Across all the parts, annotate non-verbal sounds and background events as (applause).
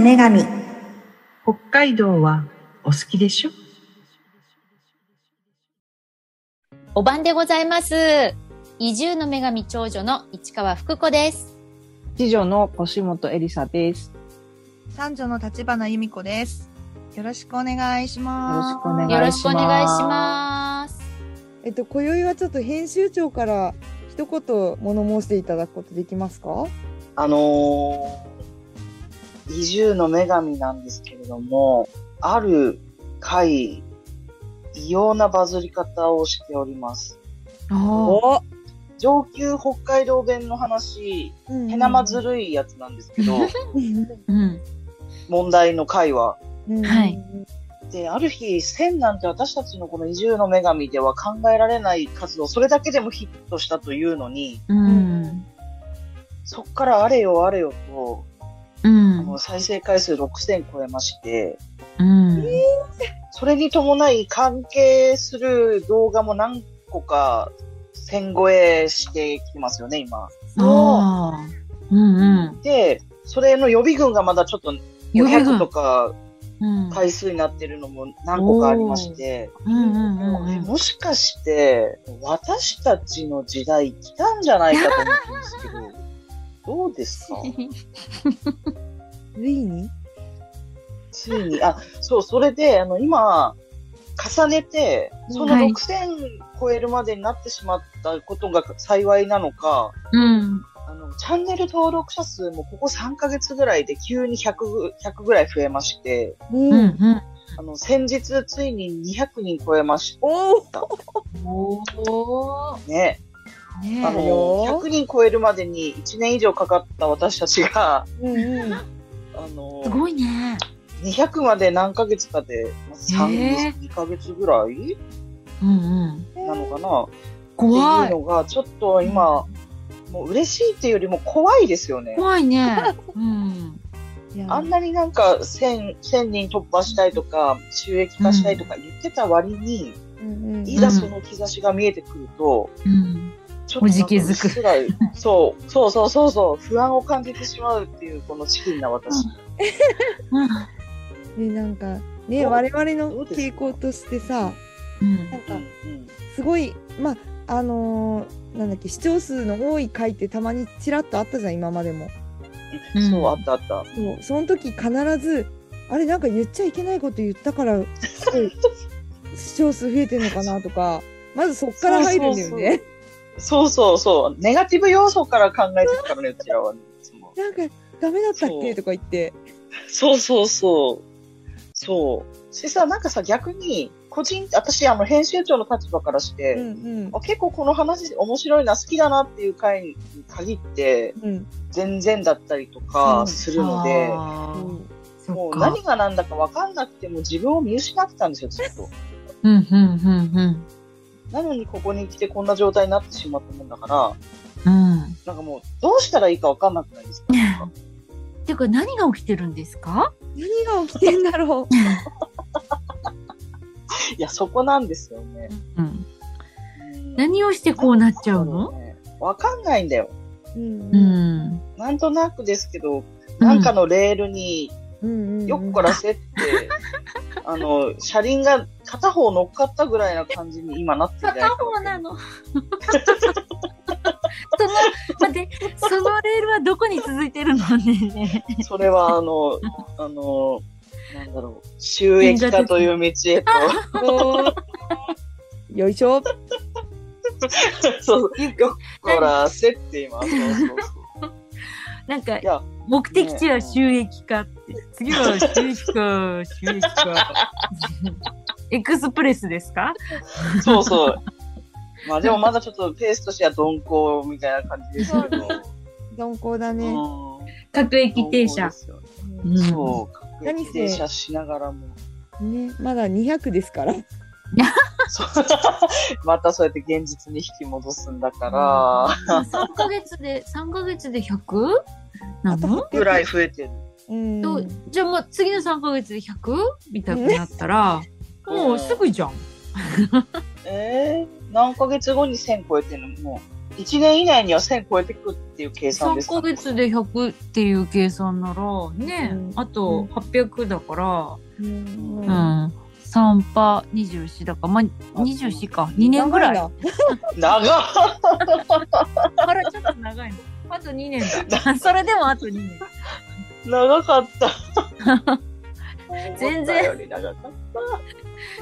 の女神北海道はお好きでしょ？お晩でございます。移住の女神長女の市川福子です。次女の腰本エリサです。三女の立花由美子です。よろしくお願いしよろます。しくお願いします。よろしくお願いします。えっと、今宵はちょっと編集長から一言物申していただくことできますか？あのー移住の女神なんですけれども、ある回、異様なバズり方をしております。お上級北海道弁の話、へなまずるいやつなんですけど、うん。問題の回は。はいで、ある日、1000なんて私たちのこの移住の女神では考えられない数を、それだけでもヒットしたというのに、うん。そっからあれよあれよと、うん。もう再生回数6000超えまして、うん。それに伴い関係する動画も何個か1000超えしてきてますよね、今。ああ。うんうん。で、それの予備軍がまだちょっと500予備軍とかうん。回数になってるのも何個かありまして。もしかして私たちの時代来たんじゃないかと思ってるんですけど、どうですか？(laughs) ついに？ついに、あ、そう、それで、あの、今、重ねて、そのはい6000超えるまでになってしまったことが幸いなのか、うん。あの、チャンネル登録者数もここ3ヶ月ぐらいで急に100ぐ、100ぐらい増えまして、うんうんうん。あの、先日ついに200人超えました。おー。ね。ねあの、よ100人超えるまでに1年以上かかった私たちが、うんうんあのす、ごいね。200まで何ヶ月かで、まあ3、へー2ヶ月ぐらいうんうん。なのかな怖いっていう。のが、ちょっと今、もう嬉しいっていうよりも怖いですよね。怖いね。(laughs) うん。あんなになんか1000、1000人突破したいとか、収益化したいとか言ってた割に、うんうんいざその兆しが見えてくると、うん。ちょっとなんかおじけづく。そう、そうそうそうそう、不安を感じてしまうっていう、このチキンな私。(laughs) でなんかね我々の傾向としてさうん。なんかすごいまああのーなんだっけ視聴数の多い回ってたまにちらっとあったじゃん今までも。うん。そう、あったあった。そうその時必ずあれなんか言っちゃいけないこと言ったから (laughs) すごい視聴数増えてんのかなとかまずそっから入るんだよねそうそうそう。ネガティブ要素から考えてるからね、うちらは、なんかダメだったっけとか言ってそうそうそう。そう。しさ、なんかさ、逆に、個人、私、あの、編集長の立場からして、うんうんあ結構この話面白いな、好きだなっていう回に限って、うん全然だったりとかするので、うん。もう何が何だか分かんなくても自分を見失ってたんですよ、ずっと。うんうんうんなのにここに来てこんな状態になってしまったもんだから、うん。うん。なんかもう、どうしたらいいか分かんなくないですか？なんかていうか何が起きてるんですか？何が起きてんだろ (laughs) いや、そこなんですよね。うん。うん何をしてこうなっちゃうの？ね分かんないんだよ。う、うんうん。なんとなくですけど、なんかのレールにうんうんうん横からせって、あの、車輪が片方乗っかったぐらいな感じに今なってる片か。方なの。その、待って、そのレールはどこに続いてるのね？それは、あの、あの、なんだろう、収益化という道へと、(laughs) よいしょ。そう、よっからせって今、そうそうそう。なんかい、や、目的地は収益化って。次は収益化、収益化。(laughs) エクスプレスですか？そうそう。まあでもまだちょっとペースとしては鈍行みたいな感じですけど。(laughs) 鈍行だね、うん各駅停車そう、各駅停車しながらも。ねまだ200ですから (laughs) またそうやって現実に引き戻すんだから、3ヶ月で、3ヶ月で 100? なのぐらい増えてる。うんとじゃあもう次の3ヶ月で 100? みたいになったら、もうすぐじゃん。(laughs) えー、何ヶ月後に1000超えてるの？もう、1年以内には1000超えてくっていう計算で3すか？ヶ月で100っていう計算なら、ね、うんあと800だから、うんうん、3パ24だから、まあ、24か。2年ぐらい。長長っあら、(laughs) ちょっと長いの。あと2年だ。(laughs) それでもあと2年。長かった。(laughs) 全然思ったより長かっ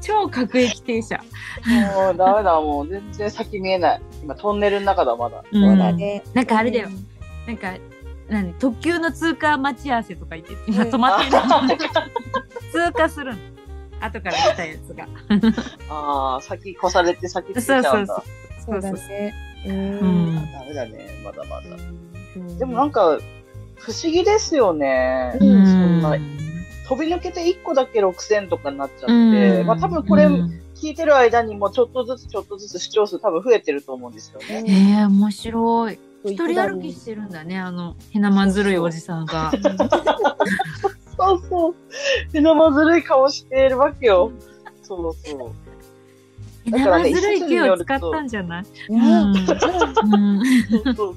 超各駅停車。た。もうダメだ、もう全然先見えない。今トンネルの中だ、まだ。そうだね。なんかあれだよ。なんか、何特急の通過待ち合わせとか言って、今止まってるの。(laughs) 通過するの。後から来たやつが。ああ、先越されて先着いちゃうんだ。そうそうそうだね。う。うんん。ダメだね、まだまだ。うんでもなんか、不思議ですよね。うんそんな、飛び抜けて1個だけ6000とかになっちゃって、うんまあ多分これうん聞いてる間にもちょっとずつちょっとずつ視聴数多分増えてると思うんですよね。ええ面白い。一人歩きしてるんだね、あの、へなまずるいおじさんが。そうそう。へなまずるい顔してるわけよ。そうそう。へなまずるい使ったんじゃない？うんうん。うんそうそう。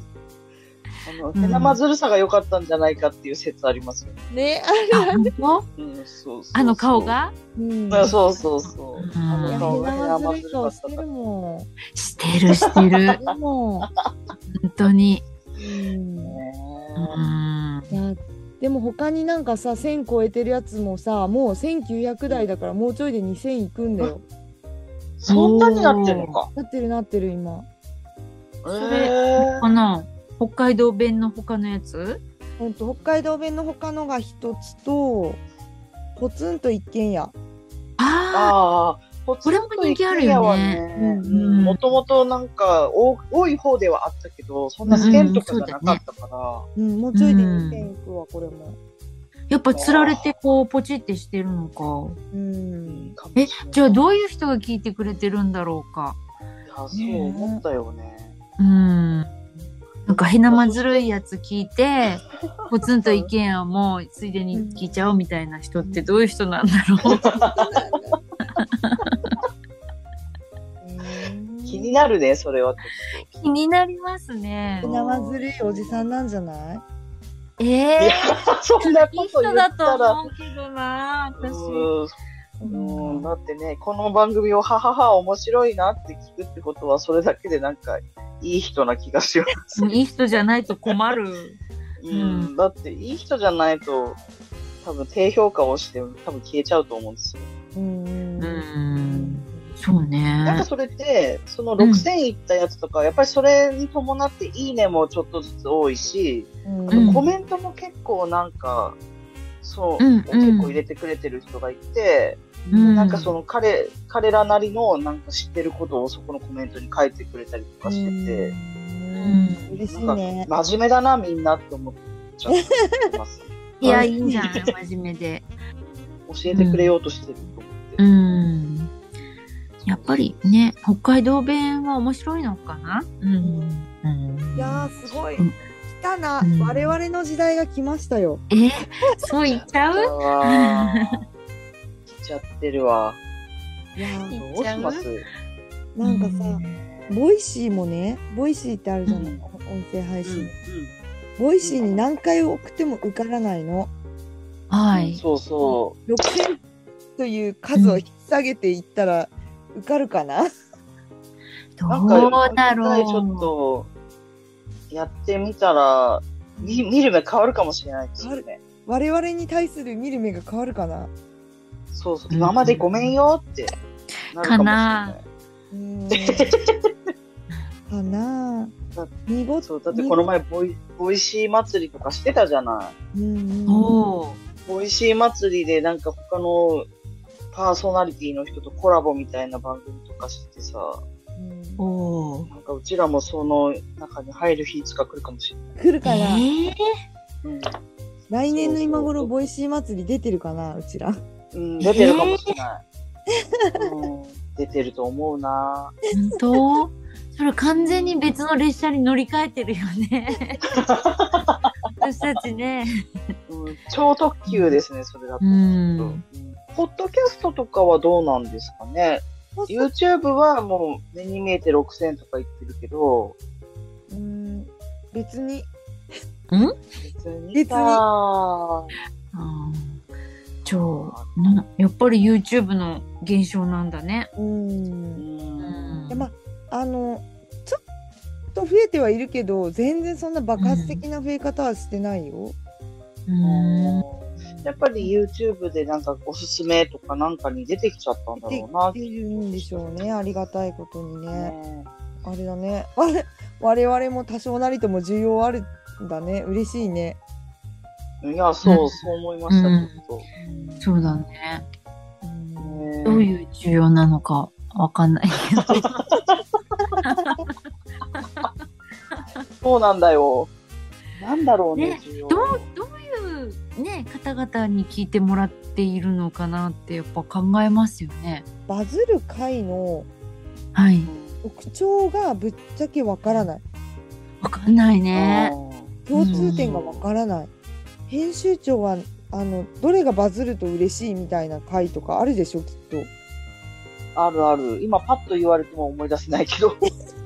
あの、うんへなまずるさが良かったんじゃないかっていう説ありますよね。ね、あ、うん、そうそうあの顔が？うん。あそうそうそう。うんあの顔がへひなまずるか顔してるったから。もしてるしてる。本当に。う。うん。でも他になんかさ、1000超えてるやつもさ、もう1900台だからもうちょいで2000いくんだよ。そんなになってんのか。なってるなってる今。えれー。かな北海道弁の他のやつ？ほんと、北海道弁の他のが一つと、ポツンと一軒家。ああ、ここれも人気あるよね。うんもともとなんか多多い方ではあったけど、そんな1000とかじゃなかったから、うん、もうちょいでうん。2000いくわ、これも。やっぱ釣られてこうポチってしてるのか。うん。え、じゃあうどういう人が聞いてくれてるんだろうか。いや、そう思ったよね。うん。なんかへなまずるいやつ聞いて、ポツンと意見をもうついでに聞いちゃおうみたいな人ってどういう人なんだろう。(laughs) 気になるね、それは気になりますねひ。なまずるいおじさんなんじゃない？ええや、そんないいこと言ったら、思うけどな、私。うん、うんだってね、この番組をははは面白いなって聞くってことは、それだけでなんか、いい人な気がします。いい人じゃないと困る。(laughs) うん、だって、いい人じゃないと、多分低評価をして、多分消えちゃうと思うんですよ。うん。うん。そうねなんか。それって、その6000いったやつとか、やっぱりそれに伴っていいねもちょっとずつ多いし、うんうんコメントも結構なんか、そう、うんうん結構入れてくれてる人がいて、うんなんかその彼、彼らなりのなんか知ってることをそこのコメントに書いてくれたりとかしてて、うん嬉しいなんね。か真面目だなみんなって思っちゃってます。(laughs) いや、いいんじゃない？真面目で。教えてくれようとしてると思って。うん。やっぱりね、北海道弁は面白いのかな？うん。うんいやー、すごい。うん来たな、うん我々の時代が来ましたよ。え、そう言っちゃう？来ちゃってるわ。いやどうします？なんかさ、 Voicy もね、 Voicy ってあるじゃない、うん音声配うん信。 Voicy に何回送っても受からないの。はい。そうそ6000という数を引き下げていったら受かるかな、どう。なんか、うだろう。ちょっと、やってみたら、見見る目変わるかもしれないですよね。我々に対する見る目が変わるかな？そうそう。うん今までごめんよってなるかもしれない。うーん。かなだ見事そう、だってこの前ボイ、 Voicy 祭りとかしてたじゃない。うんうん。 Voicy 祭りでなんか他のパーソナリティの人とコラボみたいな番組とかしてさ、うんなんかうちらもその中に入る日いつか来るかもしれない。来るかな、えーうん来年の今頃 Voicy 祭り出てるかなうちら。うん、出てるかもしれない。うん、出てると思うな本当？それ完全に別の列車に乗り換えてるよね。(laughs) 私たちね。うん、超特急ですね、それだと。ううんん。ポッドキャストとかはどうなんですかね ?YouTube はもう目に見えて6000とか言ってるけど、別に。別に？別にさうん超なやっぱり YouTube の現象なんだね。う。うんんでまあ、あの、ちょっと増えてはいるけど、全然そんな爆発的な増え方はしてないよ。うんやっぱり YouTube でなんかおすすめとかなんかに出てきちゃったんだろうな。出てるんでしょうね。ありがたいことにね。ねあれだね。(laughs) 我々も多少なりとも需要あるんだね。嬉しいね。いや、そう、うんそう思いました、うんちょっそうだね。どういう需要なのかわかんないけど。(laughs) そうなんだよ。なんだろうね、ねどう、ど方々に聞いてもらっているのかなってやっぱ考えますよね。バズる回のはい。特徴がぶっちゃけわからない。わかんないね。共通点がわからない。編集長は、あの、どれがバズると嬉しいみたいな回とかあるでしょ、きっと。あるある。今パッと言われても思い出せないけど。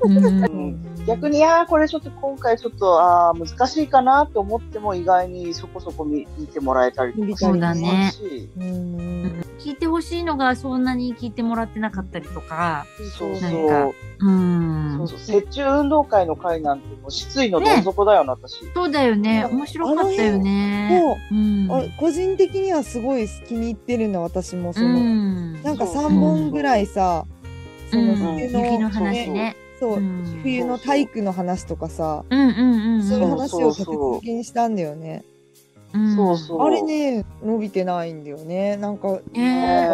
うん逆に、いやー、これちょっと今回ちょっと、あー難しいかなと思っても意外にそこそこ見見てもらえたりとかそうだねうん。聞いてほしいのがそんなに聞いてもらってなかったりとか。そうそうか。うん。そうそう。雪中運動会の会なんてもう失意のどん底だよな、私。そうだよね。面白かったよね。そう。うん。あ個人的にはすごい気に入ってるんだ私もその、うんなんかそう3本ぐらいさ、そのうん冬の,、雪の話ね。そう、うん冬の体育の話とかさ、うんうんうん。そういう話をそうそう確認したんだよね。うんそうそう。あれね伸びてないんだよねなんかね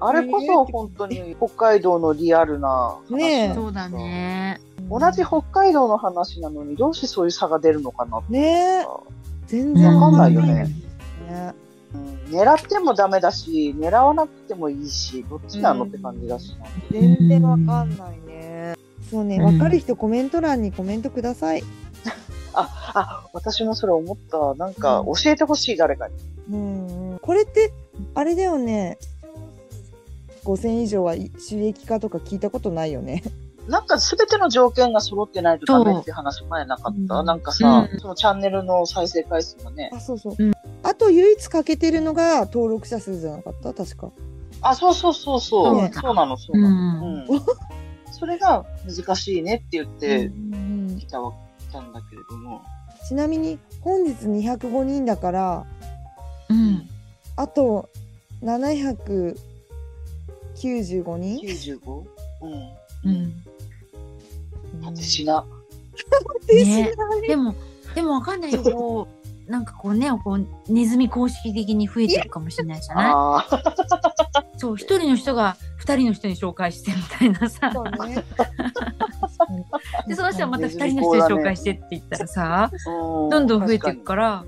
あれこそ本当に北海道のリアルな話ねそうだ。ね。同じ北海道の話なのにどうしてそういう差が出るのかなって。ねえ全然わかんないよわね。ねうん狙ってもダメだし、狙わなくてもいいし、どっちなのって感じだしな。全然わかんないねそうねうん。わかる人コメント欄にコメントください。(laughs) あ、あ、私もそれ思った。なんか教えてほしい、誰かに。うんうん。これってあれだよね。5000以上は収益化とか聞いたことないよね。(laughs) なんか全ての条件が揃ってないとダメって話前なかった、うん。なんかさ、うん。そのチャンネルの再生回数がね。あそうそう、うん。あと唯一欠けてるのが登録者数じゃなかった？確か。あ、そうそうそうそう。ね。そうなの、そううなの。ん。うん。それが難しいねって言ってうんうんきたわけなんだけれども。ちなみに本日205人だからうん。あと795人 95? うん？うん。果てしな。ね、でも、でもわかんないよ。こう、なんかこうね、こう、ネズミ公式的に増えてるかもしれないじゃない？(laughs) そう、一人の人が二人の人に紹介してみたいなさ。そうね (laughs) で、その人はまた二人の人に紹介してって言ったらさ、どどんどん増えていくから、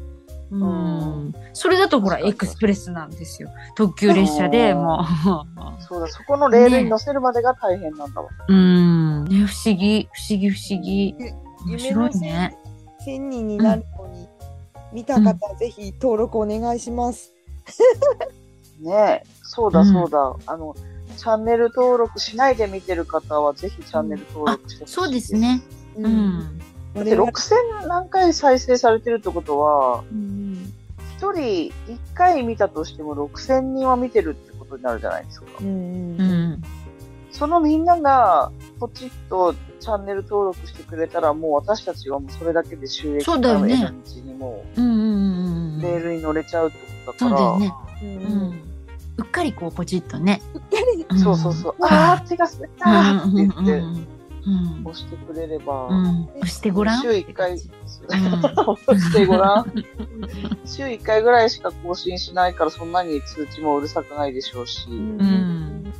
ううんん。それだとほら、エクスプレスなんですよ。特急列車でも (laughs) そうだ、そこのレールに乗せるまでが大変なんだわ。う。うん。ね、不思議、不思議、不思議。面夢白のいね。1000人になる見た方、ぜひ登録お願いします。ねえ、そうだうんそうだ。あの、チャンネル登録しないで見てる方は、ぜひチャンネル登録してほしい。そうですね。うう。ん。だって6000何回再生されてるってことは、うん1人1回見たとしても6000人は見てるってことになるじゃないですか。うんうんうん。そのみんながポチッとチャンネル登録してくれたら、もう私たちはもうそれだけで収益そうだよねの得る道にもうんうんうんうんうレールに乗れちゃうってことだから、そうだよね。ううんん。うっかりこうポチッとね。そうそうそう、んあー手が滑ったーって言って押してくれれば、うん。押してごらん。週1回、ん (laughs) 押してごらん。週1回ぐらいしか更新しないから、そんなに通知もうるさくないでしょうし。ん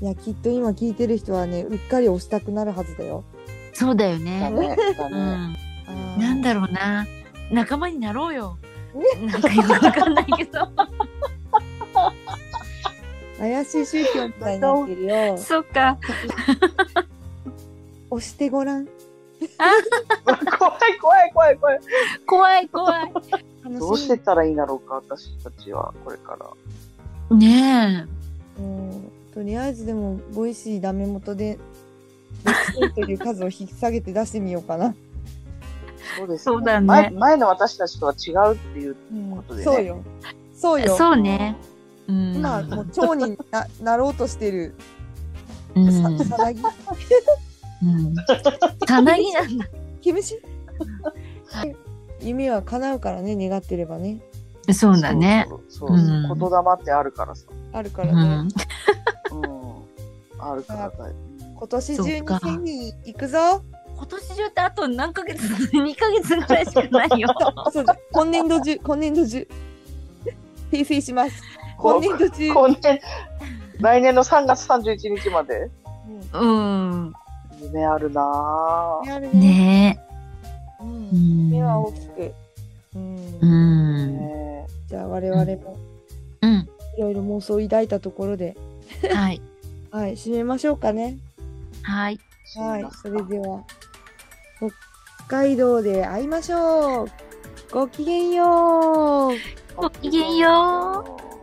いやきっと今聞いてる人はねうっかり押したくなるはずだよ。そうだよだね。ね。だね。うん。なんだろうな。仲間になろうよ。なんかよくわかんないけど。(laughs) 怪しい宗教みたいになってるよ。そっか。押してごらん。怖い怖い怖い怖い。怖い怖い。楽どうしてったらいいんだろうか、私たちは、これから。ねうんとりあえずでもボイシーダメ元で6000という数を引き下げて出してみようかな。そうですそうだね前前の私たちとは違うっていうことでね。そうよ。そうよ。そうね。うん。今、もう蝶にななろうとしてるうん。ささなぎ？うん。さなぎなんだ。毛虫？夢は叶うからね、願ってればね。そうだね。そうそうそううん言霊ってあるからさ。うあるからね。あるからだよ。今年中にそっか1000人行くぞ。今年中ってあと何ヶ月 (laughs) ?2 ヶ月ぐらいしかないよ。(laughs) そうだ今年度中、今年度中。訂正します。(laughs) 今年度中。今年、来年の3月31日まで。うん。夢あるなぁ。ね。ねうんん。夢は大きく。うんうん。ねじゃあ我々もうん。いろいろ妄想を抱いたところで、はい。はい、締めましょうかね。はい。はい、それでは、北海道で会いましょう。ごきげんよう。ごきげんよう。